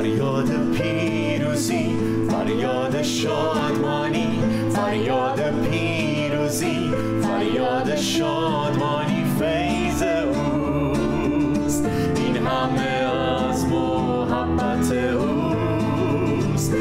فریاد پیروزی فریاد شادمانی فریاد پیروزی فریاد شادمانی فیض اوست این همه از محبت اوست